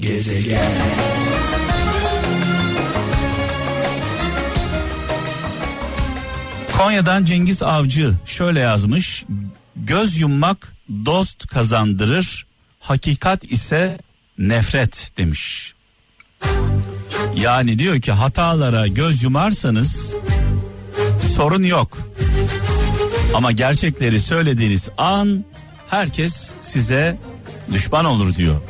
Gezegen Konya'dan Cengiz Avcı şöyle yazmış. Göz yummak dost kazandırır, hakikat ise nefret demiş. Yani diyor ki hatalara göz yumarsanız sorun yok. Ama gerçekleri söylediğiniz an herkes size düşman olur diyor.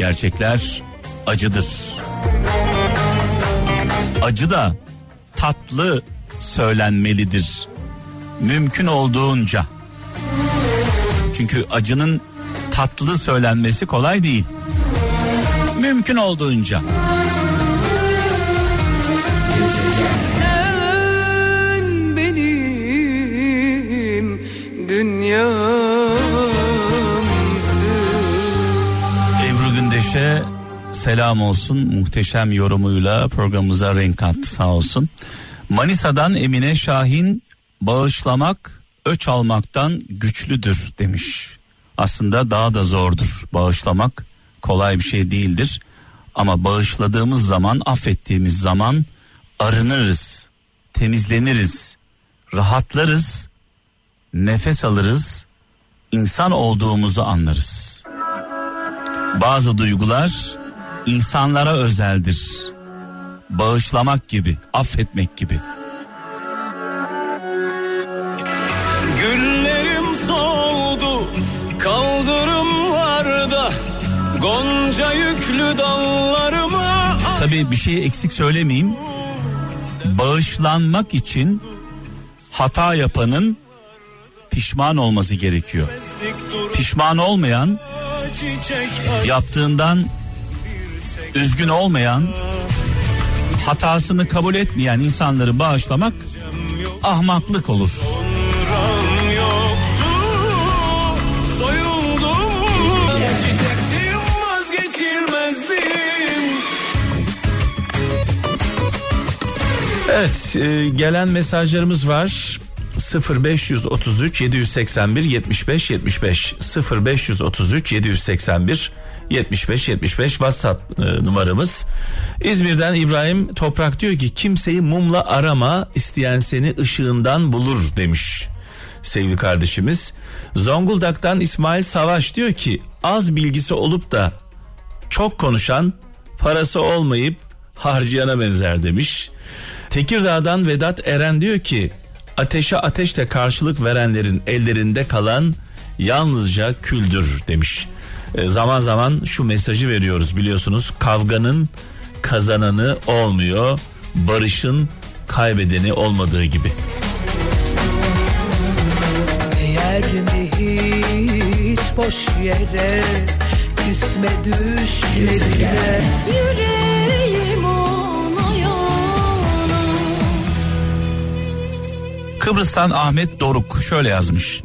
Gerçekler acıdır. Acı da tatlı söylenmelidir. Mümkün olduğunca. Çünkü acının tatlı söylenmesi kolay değil. Mümkün olduğunca. Sen selam olsun muhteşem yorumuyla programımıza renk kattı sağ olsun. Manisa'dan Emine Şahin bağışlamak öç almaktan güçlüdür demiş. Aslında daha da zordur bağışlamak kolay bir şey değildir. Ama bağışladığımız zaman affettiğimiz zaman arınırız, temizleniriz, rahatlarız, nefes alırız, insan olduğumuzu anlarız. Bazı duygular insanlara özeldir. Bağışlamak gibi, affetmek gibi. Güllerim soldu kaldırımlarda Gonca yüklü dallarıma Tabii bir şey eksik söylemeyeyim. Bağışlanmak için hata yapanın pişman olması gerekiyor. Pişman olmayan, yaptığından üzgün olmayan, hatasını kabul etmeyen insanları bağışlamak ahmaklık olur. Evet e, gelen mesajlarımız var 0533 781 75 75 0533 781 75 75 WhatsApp e, numaramız. İzmir'den İbrahim Toprak diyor ki kimseyi mumla arama isteyen seni ışığından bulur demiş sevgili kardeşimiz. Zonguldak'tan İsmail Savaş diyor ki az bilgisi olup da çok konuşan parası olmayıp harcayana benzer demiş. Tekirdağ'dan Vedat Eren diyor ki ateşe ateşle karşılık verenlerin ellerinde kalan yalnızca küldür demiş. E, zaman zaman şu mesajı veriyoruz biliyorsunuz kavganın kazananı olmuyor barışın kaybedeni olmadığı gibi. Değer mi hiç boş yere küsme düşlerine Yüreğim ona yana Kıbrıs'tan Ahmet Doruk şöyle yazmış.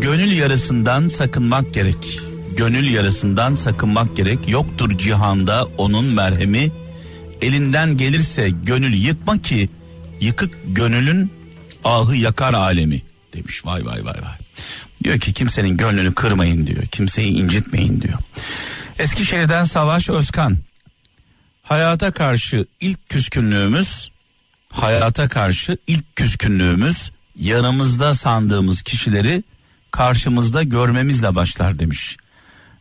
Gönül yarısından sakınmak gerek. Gönül yarısından sakınmak gerek. Yoktur cihanda onun merhemi. Elinden gelirse gönül yıkma ki yıkık gönülün ahı yakar alemi demiş. Vay vay vay vay. Diyor ki kimsenin gönlünü kırmayın diyor. Kimseyi incitmeyin diyor. Eskişehir'den Savaş Özkan. Hayata karşı ilk küskünlüğümüz hayata karşı ilk küskünlüğümüz yanımızda sandığımız kişileri karşımızda görmemizle başlar demiş.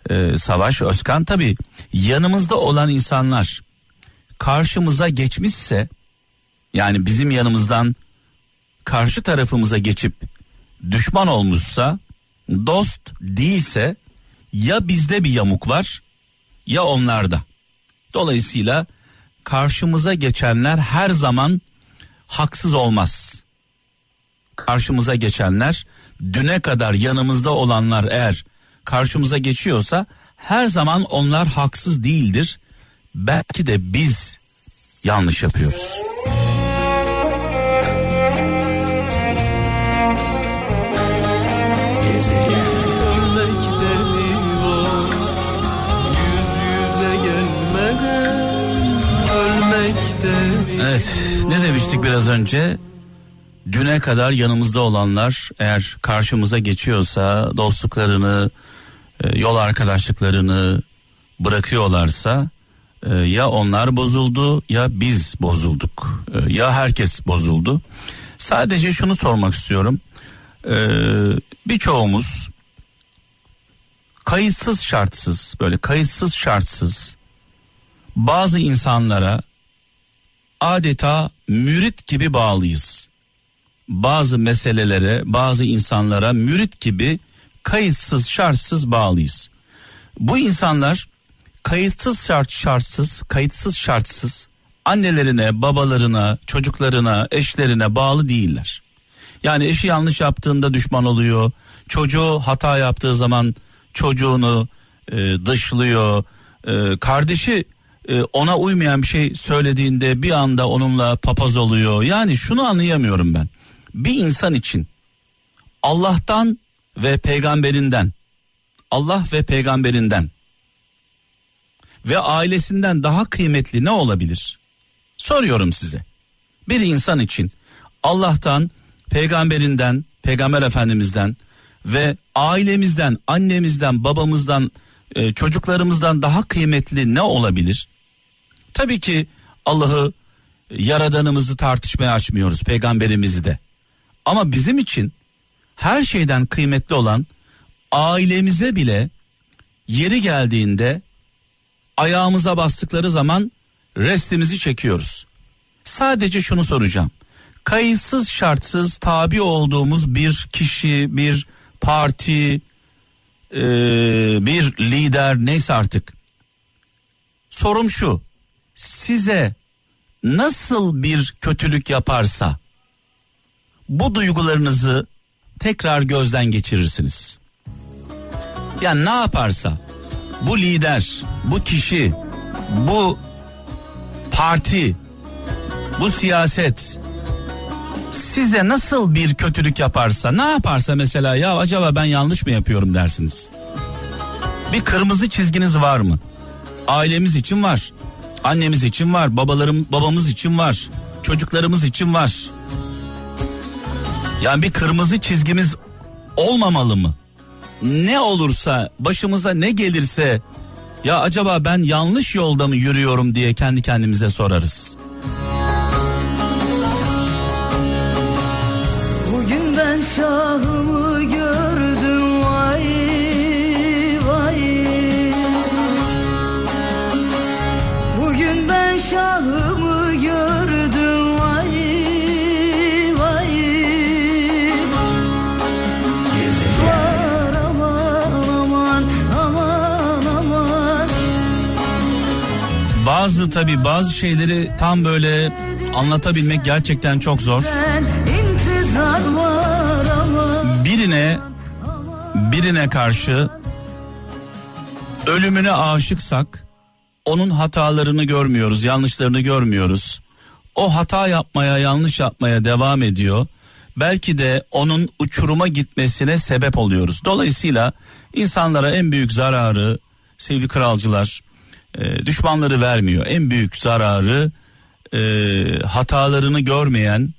Ee, Savaş Özkan tabi yanımızda olan insanlar karşımıza geçmişse yani bizim yanımızdan karşı tarafımıza geçip düşman olmuşsa dost değilse ya bizde bir yamuk var ya onlarda. Dolayısıyla karşımıza geçenler her zaman haksız olmaz. Karşımıza geçenler düne kadar yanımızda olanlar eğer karşımıza geçiyorsa her zaman onlar haksız değildir. Belki de biz yanlış yapıyoruz. Evet ne demiştik biraz önce? Düne kadar yanımızda olanlar eğer karşımıza geçiyorsa dostluklarını e, yol arkadaşlıklarını bırakıyorlarsa e, ya onlar bozuldu ya biz bozulduk E, ya herkes bozuldu. Sadece şunu sormak istiyorum. Birçoğumuz kayıtsız şartsız böyle kayıtsız şartsız bazı insanlara adeta mürit gibi bağlıyız. Bazı meselelere, bazı insanlara mürit gibi kayıtsız şartsız bağlıyız. Bu insanlar kayıtsız şart şartsız, kayıtsız şartsız annelerine, babalarına, çocuklarına, eşlerine bağlı değiller. Yani eşi yanlış yaptığında düşman oluyor. Çocuğu hata yaptığı zaman çocuğunu e, dışlıyor. E, kardeşi e, ona uymayan bir şey söylediğinde bir anda onunla papaz oluyor. Yani şunu anlayamıyorum ben. Bir insan için Allah'tan ve peygamberinden Allah ve peygamberinden ve ailesinden daha kıymetli ne olabilir? Soruyorum size. Bir insan için Allah'tan, peygamberinden, peygamber efendimizden ve ailemizden, annemizden, babamızdan, e, çocuklarımızdan daha kıymetli ne olabilir? Tabii ki Allah'ı yaradanımızı tartışmaya açmıyoruz, peygamberimizi de. Ama bizim için her şeyden kıymetli olan ailemize bile yeri geldiğinde ayağımıza bastıkları zaman restimizi çekiyoruz. Sadece şunu soracağım. Kayıtsız şartsız tabi olduğumuz bir kişi, bir parti, e, bir lider neyse artık. Sorum şu. Size nasıl bir kötülük yaparsa bu duygularınızı tekrar gözden geçirirsiniz. Yani ne yaparsa bu lider, bu kişi, bu parti, bu siyaset size nasıl bir kötülük yaparsa, ne yaparsa mesela ya acaba ben yanlış mı yapıyorum dersiniz. Bir kırmızı çizginiz var mı? Ailemiz için var. Annemiz için var, babalarım babamız için var, çocuklarımız için var. Yani bir kırmızı çizgimiz olmamalı mı? Ne olursa, başımıza ne gelirse ya acaba ben yanlış yolda mı yürüyorum diye kendi kendimize sorarız. Bugün ben şahımı Bazı tabi bazı şeyleri tam böyle anlatabilmek gerçekten çok zor. Birine birine karşı ölümüne aşıksak onun hatalarını görmüyoruz, yanlışlarını görmüyoruz. O hata yapmaya, yanlış yapmaya devam ediyor. Belki de onun uçuruma gitmesine sebep oluyoruz. Dolayısıyla insanlara en büyük zararı sevgili kralcılar e, düşmanları vermiyor. En büyük zararı e, hatalarını görmeyen,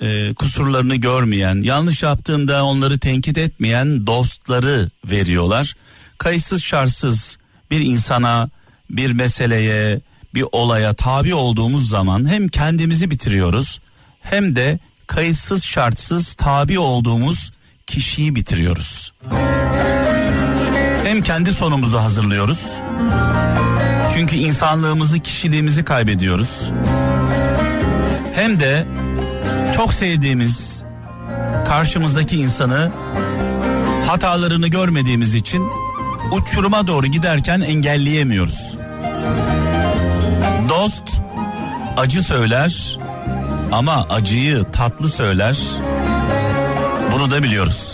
e, kusurlarını görmeyen, yanlış yaptığında onları tenkit etmeyen dostları veriyorlar. Kayıtsız şartsız bir insana, bir meseleye, bir olaya tabi olduğumuz zaman hem kendimizi bitiriyoruz hem de kayıtsız şartsız tabi olduğumuz kişiyi bitiriyoruz. Hem kendi sonumuzu hazırlıyoruz. Çünkü insanlığımızı, kişiliğimizi kaybediyoruz. Hem de çok sevdiğimiz karşımızdaki insanı hatalarını görmediğimiz için uçuruma doğru giderken engelleyemiyoruz. Dost acı söyler ama acıyı tatlı söyler. Bunu da biliyoruz.